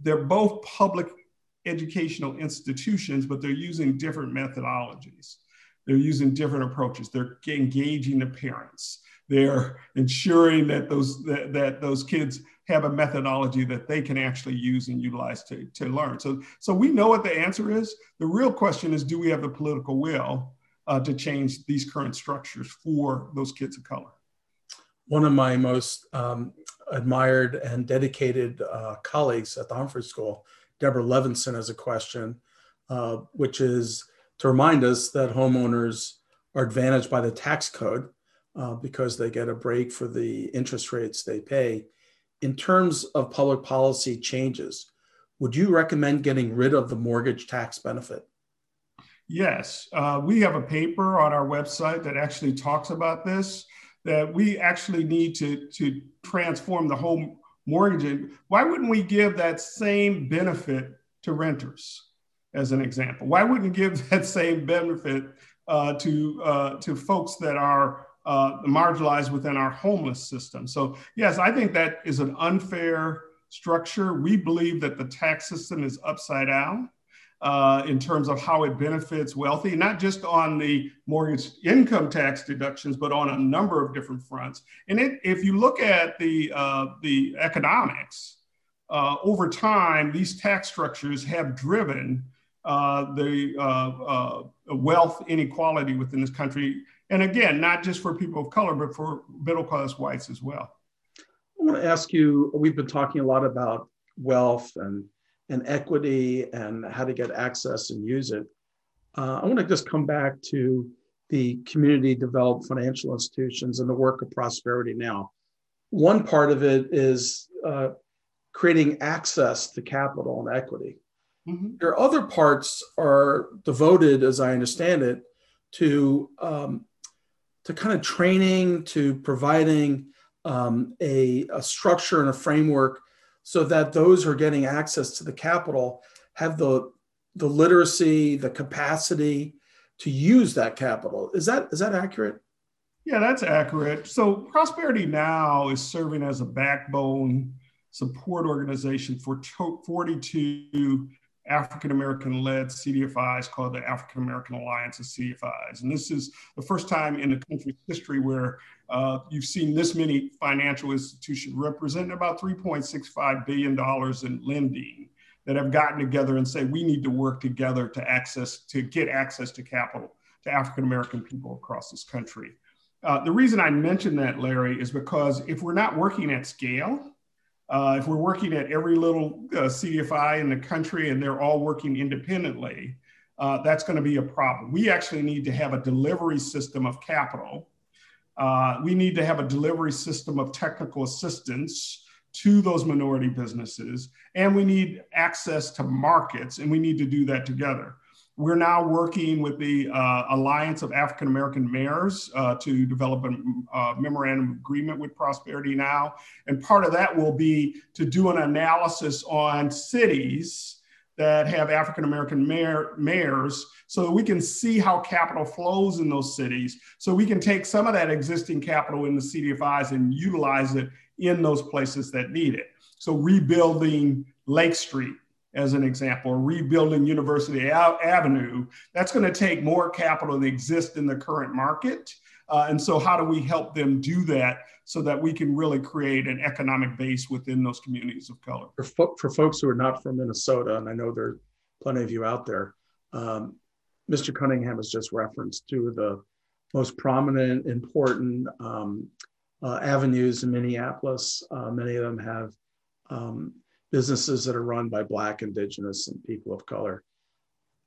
They're both public educational institutions, but they're using different methodologies. They're using different approaches. They're engaging the parents. They're ensuring that those that, that those kids have a methodology that they can actually use and utilize to, to learn. So, so we know what the answer is. The real question is, do we have the political will uh, to change these current structures for those kids of color? One of my most um, admired and dedicated uh, colleagues at the Humphrey School, Deborah Levison, has a question, uh, which is to remind us that homeowners are advantaged by the tax code uh, because they get a break for the interest rates they pay in terms of public policy changes, would you recommend getting rid of the mortgage tax benefit? Yes, uh, we have a paper on our website that actually talks about this. That we actually need to to transform the whole mortgage. Why wouldn't we give that same benefit to renters, as an example? Why wouldn't give [LAUGHS] that same benefit uh, to uh, to folks that are uh, marginalized within our homeless system. So, yes, I think that is an unfair structure. We believe that the tax system is upside down. Uh, in terms of how it benefits wealthy, not just on the mortgage income tax deductions, but on a number of different fronts. And it, if you look at the, uh, the economics, uh, over time, these tax structures have driven uh, the uh, wealth inequality within this country and again, not just for people of color, but for middle class whites as well. I want to ask you we've been talking a lot about wealth and, and equity and how to get access and use it. Uh, I want to just come back to the community developed financial institutions and the work of Prosperity Now. One part of it is uh, creating access to capital and equity. Mm-hmm. Your other parts are devoted, as I understand it, to um, to kind of training to providing um, a, a structure and a framework so that those who are getting access to the capital have the the literacy, the capacity to use that capital. Is that is that accurate? Yeah, that's accurate. So Prosperity Now is serving as a backbone support organization for 42 African American led CDFIs called the African American Alliance of CDFIs. And this is the first time in the country's history where uh, you've seen this many financial institutions representing about $3.65 billion in lending that have gotten together and say we need to work together to access to get access to capital to African American people across this country. Uh, the reason I mention that, Larry, is because if we're not working at scale, uh, if we're working at every little uh, CDFI in the country and they're all working independently, uh, that's going to be a problem. We actually need to have a delivery system of capital. Uh, we need to have a delivery system of technical assistance to those minority businesses, and we need access to markets, and we need to do that together. We're now working with the uh, Alliance of African American Mayors uh, to develop a uh, memorandum of agreement with Prosperity Now. And part of that will be to do an analysis on cities that have African American mayor, mayors so that we can see how capital flows in those cities. So we can take some of that existing capital in the CDFIs and utilize it in those places that need it. So rebuilding Lake Street, as an example, rebuilding University Avenue, that's going to take more capital than exists in the current market. Uh, and so, how do we help them do that so that we can really create an economic base within those communities of color? For, fo- for folks who are not from Minnesota, and I know there are plenty of you out there, um, Mr. Cunningham has just referenced two of the most prominent, important um, uh, avenues in Minneapolis. Uh, many of them have um, businesses that are run by Black, Indigenous, and people of color.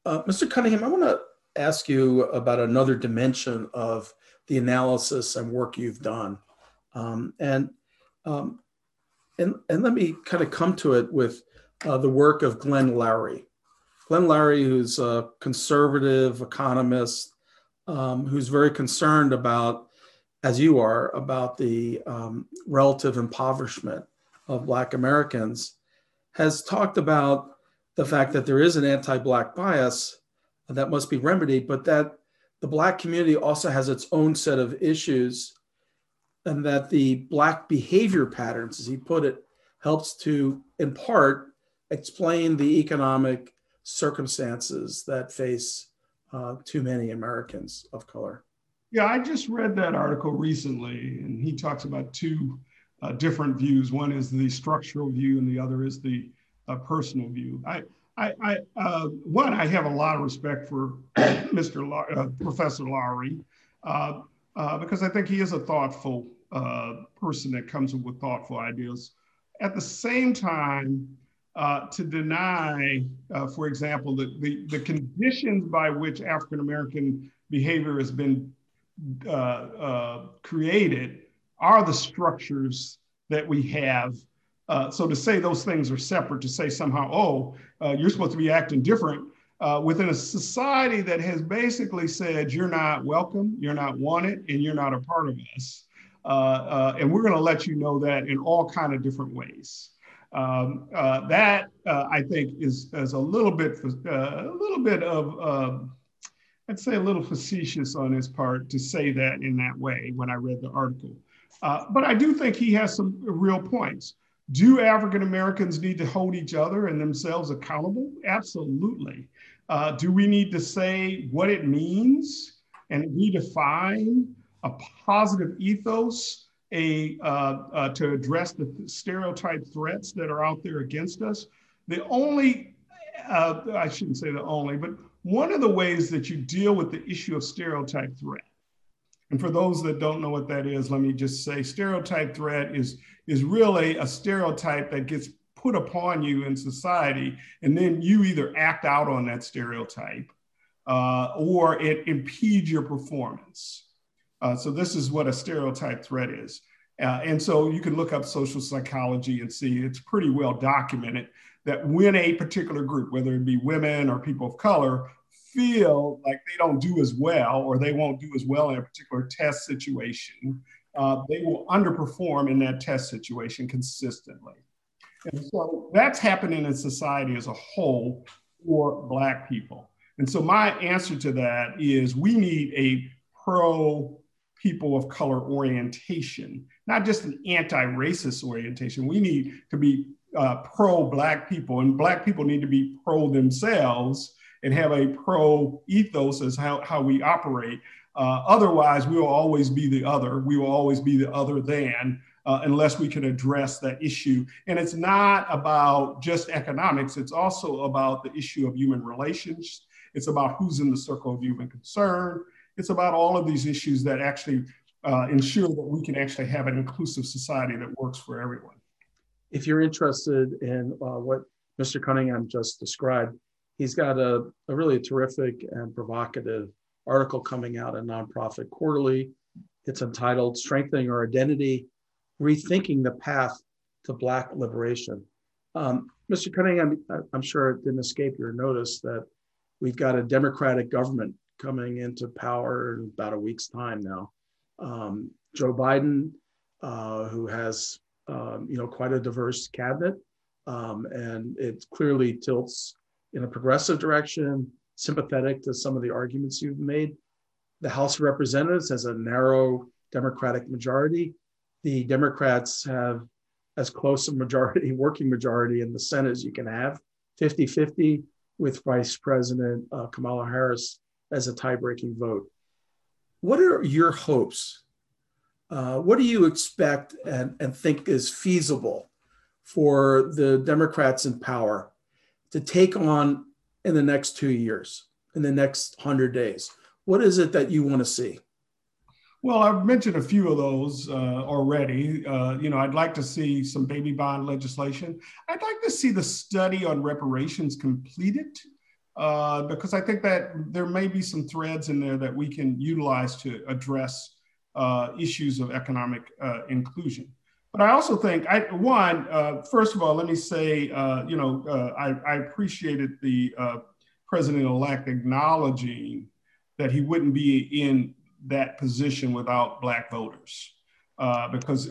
Uh, Mr. Cunningham, I want to ask you about another dimension of the analysis and work you've done. Um, and, um, and, and let me kind of come to it with uh, the work of Glenn Loury. Glenn Loury, who's a conservative economist, um, who's very concerned about, as you are, about the um, relative impoverishment of Black Americans has talked about the fact that there is an anti-black bias that must be remedied, but that the black community also has its own set of issues and that the Black behavior patterns, as he put it, helps to, in part, explain the economic circumstances that face uh, too many Americans of color. Yeah, I just read that article recently, and he talks about two uh, different views. One is the structural view, and the other is the uh, personal view. I, I, I uh, one, I have a lot of respect for [COUGHS] Mr. La- uh, Professor Loury uh, uh, because I think he is a thoughtful person that comes up with thoughtful ideas. At the same time, to deny, for example, the, the, the conditions by which African American behavior has been created are the structures that we have. Uh, so to say those things are separate, to say somehow, oh, uh, you're supposed to be acting different uh, within a society that has basically said you're not welcome, you're not wanted, and you're not a part of us. Uh, and we're going to let you know that in all kind of different ways. Um, that I think is, is a little bit a little bit of I'd say a little facetious on his part to say that in that way when I read the article. Uh, but I do think he has some real points. Do African Americans need to hold each other and themselves accountable? Absolutely. Uh, do we need to say what it means and redefine a positive ethos a, uh, uh to address the stereotype threats that are out there against us? The only, uh, I shouldn't say the only, but one of the ways that you deal with the issue of stereotype threat, and for those that don't know what that is, let me just say stereotype threat is, is really a stereotype that gets put upon you in society, and then you either act out on that stereotype uh, or it impedes your performance. Uh, so, this is what a stereotype threat is. Uh, and so you can look up social psychology and see it's pretty well documented that when a particular group, whether it be women or people of color, feel like they don't do as well or they won't do as well in a particular test situation, uh, they will underperform in that test situation consistently. And so that's happening in society as a whole for Black people. And so my answer to that is we need a pro people of color orientation, not just an anti racist orientation. We need to be uh, pro Black people, and Black people need to be pro themselves and have a pro ethos as how, how we operate. Uh, otherwise, we will always be the other. We will always be the other than. Uh, unless we can address that issue. And it's not about just economics, it's also about the issue of human relations. It's about who's in the circle of human concern. It's about all of these issues that actually uh, ensure that we can actually have an inclusive society that works for everyone if you're interested in uh, what Mr. Cunningham just described, he's got a, a really terrific and provocative article coming out in Nonprofit Quarterly. It's entitled Strengthening Our Identity Rethinking the Path to Black Liberation. Um, Mr. Cunningham, I'm sure it didn't escape your notice that we've got a Democratic government coming into power in about a week's time now. Um, Joe Biden, uh, who has um, you know, quite a diverse cabinet. Um, and it clearly tilts in a progressive direction, sympathetic to some of the arguments you've made. The House of Representatives has a narrow Democratic majority. The Democrats have as close a majority, [LAUGHS] working majority in the Senate as you can have, 50 50 with Vice President uh, Kamala Harris as a tie breaking vote. What are your hopes uh, what do you expect and, and think is feasible for the Democrats in power to take on in the next two years, in the next 100 days? What is it that you want to see? Well, I've mentioned a few of those uh, already. Uh, you know, I'd like to see some baby bond legislation. I'd like to see the study on reparations completed uh, because I think that there may be some threads in there that we can utilize to address uh, issues of economic uh, inclusion. But I also think, I, one, uh, first of all, let me say, uh, you know, uh, I, I, appreciated the uh, president-elect acknowledging that he wouldn't be in that position without Black voters. because,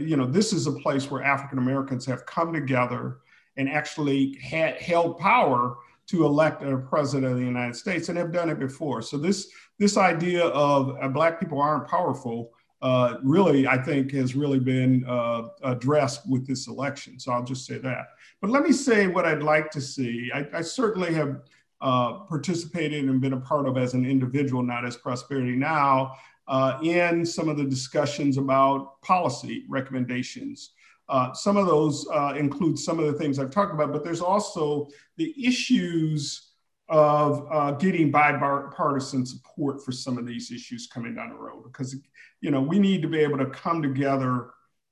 you know, this is a place where African Americans have come together and actually had held power to elect a president of the United States and have done it before. So this this idea of uh, black people aren't powerful uh, really, I think, has really been uh, addressed with this election. So I'll just say that. But let me say what I'd like to see. I, I certainly have uh, participated and been a part of as an individual, not as Prosperity Now, uh, in some of the discussions about policy recommendations. Uh, some of those include some of the things I've talked about, but there's also the issues of uh, getting bipartisan support for some of these issues coming down the road because you know we need to be able to come together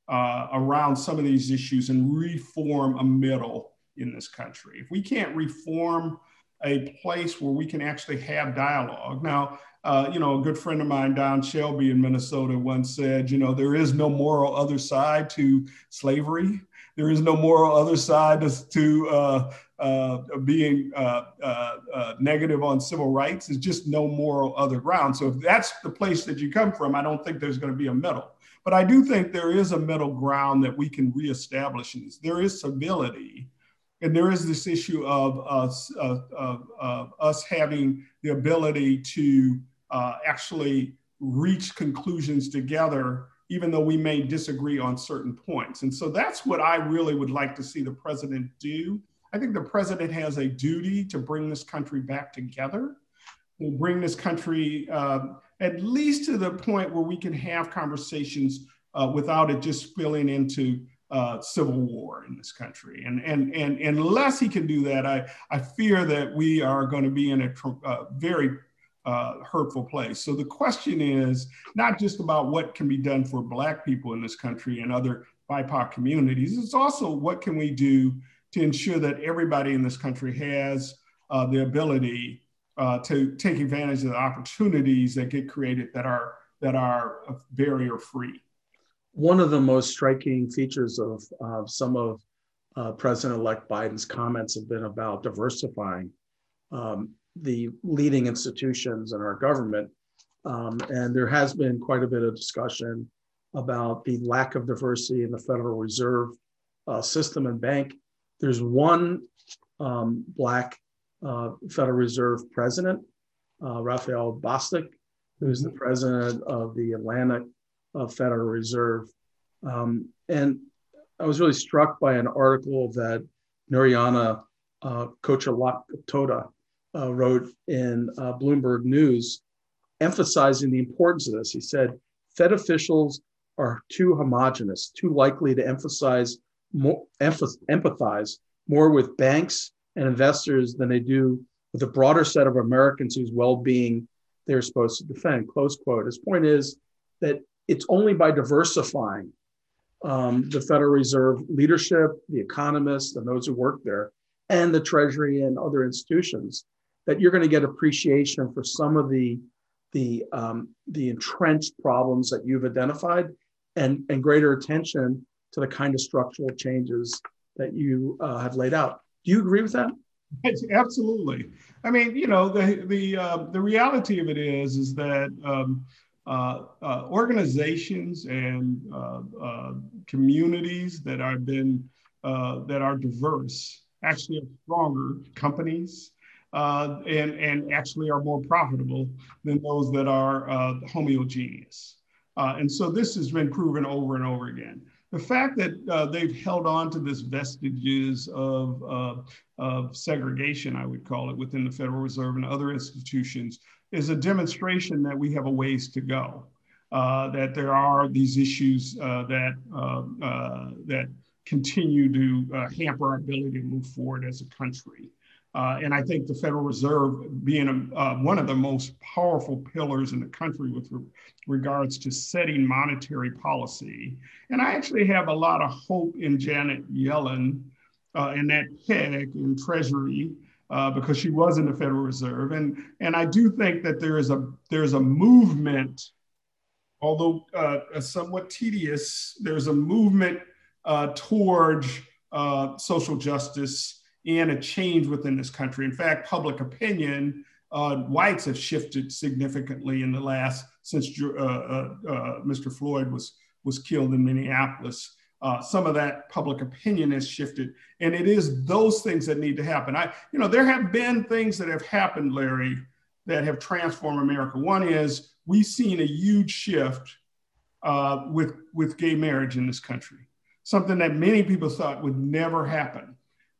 uh, around some of these issues and reform a middle in this country. If we can't reform a place where we can actually have dialogue. Now uh, you know a good friend of mine don shelby in minnesota once said you know there is no moral other side to slavery. There is no moral other side to, to uh, uh, being uh, uh, uh, negative on civil rights. Is just no moral other ground. So if that's the place that you come from, I don't think there's going to be a middle. But I do think there is a middle ground that we can reestablish. In this. There is civility, and there is this issue of us, of us having the ability to actually reach conclusions together even though we may disagree on certain points. And so that's what I really would like to see the president do. I think the president has a duty to bring this country back together, to bring this country uh, at least to the point where we can have conversations uh, without it just spilling into uh, civil war in this country. And, and, and, unless he can do that, I, I fear that we are going to be in a uh, very uh, hurtful place. So the question is not just about what can be done for Black people in this country and other BIPOC communities, it's also what can we do to ensure that everybody in this country has uh, the ability uh, to take advantage of the opportunities that get created that are that are barrier free. One of the most striking features of uh, some of uh, President-elect Biden's comments have been about diversifying um, the leading institutions in our government. Um, and there has been quite a bit of discussion about the lack of diversity in the Federal Reserve uh, system and bank. There's one um, Black uh, Federal Reserve president, uh, Raphael Bostic, who's the president of the Atlanta uh, Federal Reserve. Um, and I was really struck by an article that Narayana uh, Kocherlakota uh, wrote in uh, Bloomberg News, emphasizing the importance of this. He said, Fed officials are too homogenous, too likely to emphasize more, empathize more with banks and investors than they do with a broader set of Americans whose well-being they're supposed to defend. Close quote. His point is that it's only by diversifying um, the Federal Reserve leadership, the economists, and those who work there, and the Treasury and other institutions that you're going to get appreciation for some of the the um, the entrenched problems that you've identified and and greater attention to the kind of structural changes that you uh, have laid out do you agree with that absolutely i mean you know the the uh, the reality of it is is that um, uh, uh organizations and uh, uh, communities that have been that are diverse actually are stronger companies and, and actually are more profitable than those that are homogeneous. And so this has been proven over and over again. The fact that uh, they've held on to this vestiges of, uh, of segregation, I would call it, within the Federal Reserve and other institutions is a demonstration that we have a ways to go. Uh, that there are these issues that, that continue to hamper our ability to move forward as a country. Uh, and I think the Federal Reserve being a, uh, one of the most powerful pillars in the country with re- regards to setting monetary policy. And I actually have a lot of hope in Janet Yellen uh, and that peg in Treasury uh, because she was in the Federal Reserve. And, and I do think that there is a, there's a movement, although uh, somewhat tedious, there's a movement uh, towards social justice and a change within this country. In fact, public opinion, uh, whites have shifted significantly in the last since uh, uh, uh Mr. Floyd was was killed in Minneapolis. Uh, some of that public opinion has shifted, and it is those things that need to happen. I, you know, there have been things that have happened, Larry, that have transformed America. One is we've seen a huge shift uh, with, with gay marriage in this country, something that many people thought would never happen.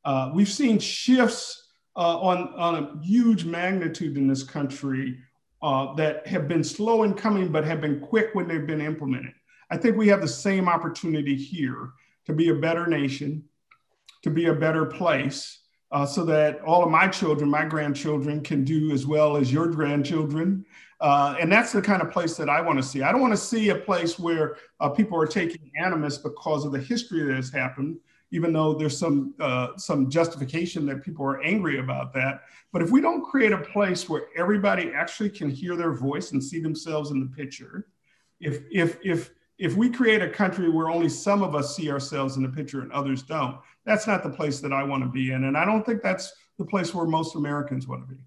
Uh, we've seen shifts uh, on, on a huge magnitude in this country uh, that have been slow in coming, but have been quick when they've been implemented. I think we have the same opportunity here to be a better nation, to be a better place, uh, so that all of my children, my grandchildren, can do as well as your grandchildren. Uh, and that's the kind of place that I want to see. I don't want to see a place where uh, people are taking animus because of the history that has happened, even though there's some uh, some justification that people are angry about that. But if we don't create a place where everybody actually can hear their voice and see themselves in the picture, if if if if we create a country where only some of us see ourselves in the picture and others don't, that's not the place that I want to be in. And I don't think that's the place where most Americans want to be.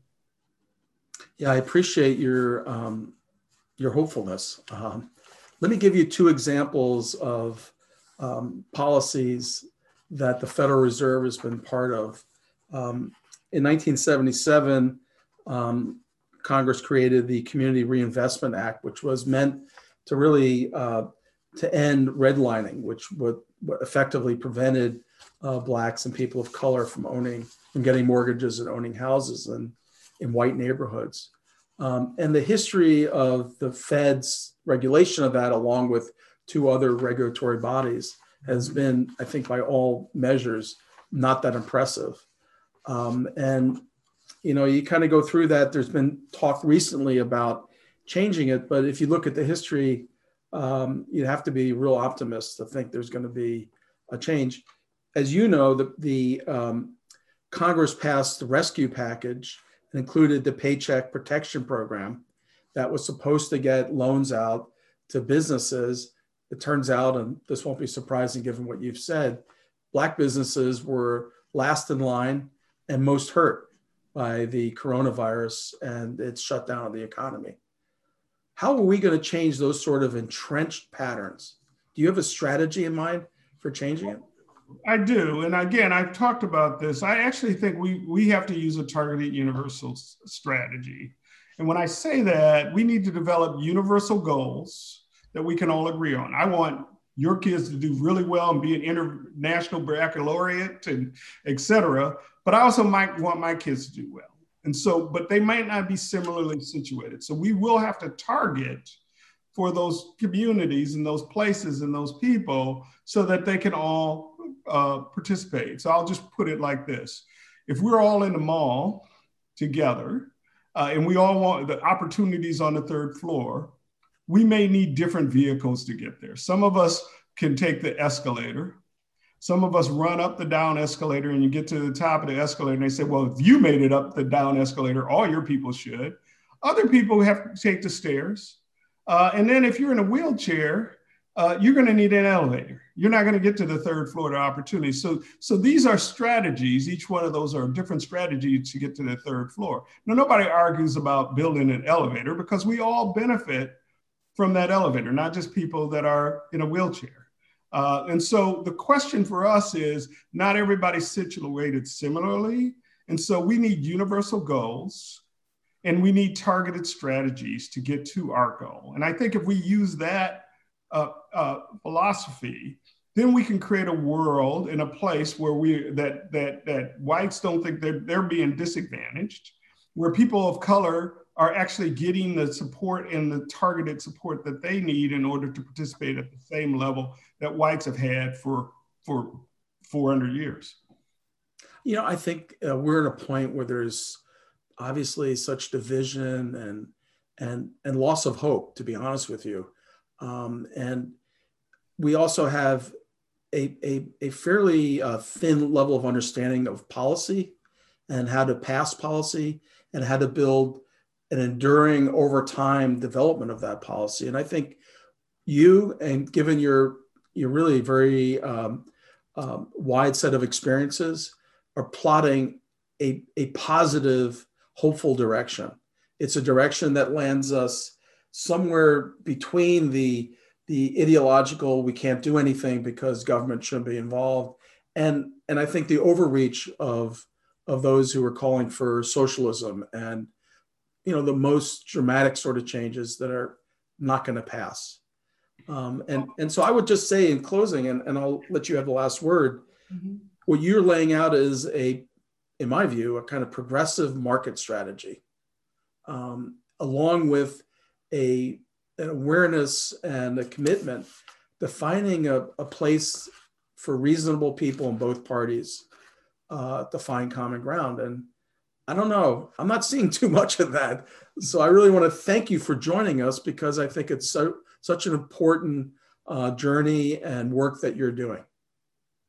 Yeah, I appreciate your um, your hopefulness. Um, let me give you two examples of um, policies that the Federal Reserve has been part of. Um, in 1977, um, Congress created the Community Reinvestment Act, which was meant to really uh, to end redlining, which would effectively prevented uh, blacks and people of color from owning from getting mortgages and owning houses in, in white neighborhoods. Um, and the history of the Fed's regulation of that, along with two other regulatory bodies, has been, I think, by all measures, not that impressive. Um, and you know, you kind of go through that. There's been talk recently about changing it, but if you look at the history um, you have to be real optimist to think there's going to be a change. As you know, the, the um, Congress passed the rescue package and included the Paycheck Protection Program that was supposed to get loans out to businesses. It turns out, and this won't be surprising given what you've said, Black businesses were last in line and most hurt by the coronavirus and its shutdown of the economy. How are we going to change those sort of entrenched patterns? Do you have a strategy in mind for changing it? I do. And again, I've talked about this. I actually think we, we have to use a targeted universal strategy. And when I say that, we need to develop universal goals that we can all agree on. I want your kids to do really well and be an international baccalaureate and et cetera. But I also might want my kids to do well. And so, but they might not be similarly situated. So we will have to target for those communities and those places and those people so that they can all uh, participate. So I'll just put it like this. If we're all in the mall together uh, and we all want the opportunities on the third floor, we may need different vehicles to get there. Some of us can take the escalator. Some of us run up the down escalator and you get to the top of the escalator and they say, well, if you made it up the down escalator, all your people should. Other people have to take the stairs. Uh, and then if you're in a wheelchair, uh, you're going to need an elevator. You're not going to get to the third floor to opportunity. So, so these are strategies. Each one of those are different strategies to get to the third floor. Now, nobody argues about building an elevator because we all benefit from that elevator, not just people that are in a wheelchair. Uh, and so the question for us is not everybody's situated similarly. And so we need universal goals and we need targeted strategies to get to our goal. And I think if we use that uh, uh, philosophy, then we can create a world in a place where we that that that whites don't think they're, they're being disadvantaged, where people of color are actually getting the support and the targeted support that they need in order to participate at the same level that whites have had for for 400 years. You know, I think uh, we're at a point where there's obviously such division and and and loss of hope. To be honest with you, um, and we also have a a, a fairly uh, thin level of understanding of policy and how to pass policy and how to build an enduring over time development of that policy. And I think you and given your your really very um, um, wide set of experiences are plotting a, a positive, hopeful direction. It's a direction that lands us somewhere between the the ideological we can't do anything because government shouldn't be involved and and i think the overreach of of those who are calling for socialism and you know the most dramatic sort of changes that are not going to pass Um, and, and so I would just say in closing, and, and I'll let you have the last word, mm-hmm. what you're laying out is a, in my view, a kind of progressive market strategy, um, along with a, an awareness and a commitment defining a, a place for reasonable people in both parties uh, to find common ground. And I don't know, I'm not seeing too much of that. So I really want to thank you for joining us because I think it's so such an important uh, journey and work that you're doing.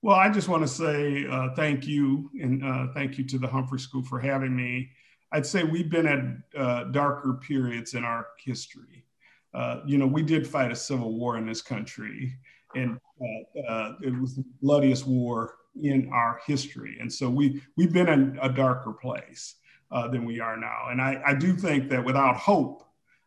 Well, I just want to say uh, thank you and uh, thank you to the Humphrey School for having me. I'd say we've been at uh, darker periods in our history. Uh, you know, we did fight a civil war in this country, and uh, it was the bloodiest war in our history. And so we we've been in a darker place than we are now. And I, I do think that without hope,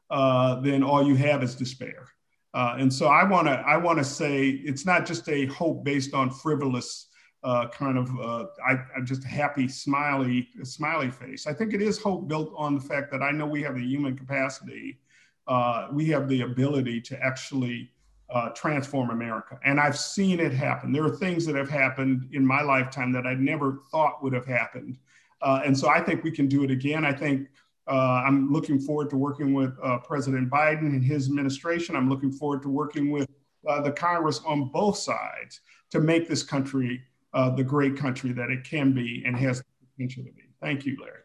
then all you have is despair. Uh, and so I want to I want to say it's not just a hope based on frivolous uh, kind of uh, I, am just a happy smiley smiley face. I think it is hope built on the fact that I know we have the human capacity, uh, we have the ability to actually uh, transform America, and I've seen it happen. There are things that have happened in my lifetime that I never thought would have happened, uh, and so I think we can do it again. I think uh, I'm looking forward to working with uh, President Biden and his administration. I'm looking forward to working with uh, the Congress on both sides to make this country uh, the great country that it can be and has the potential to be. Thank you, Larry.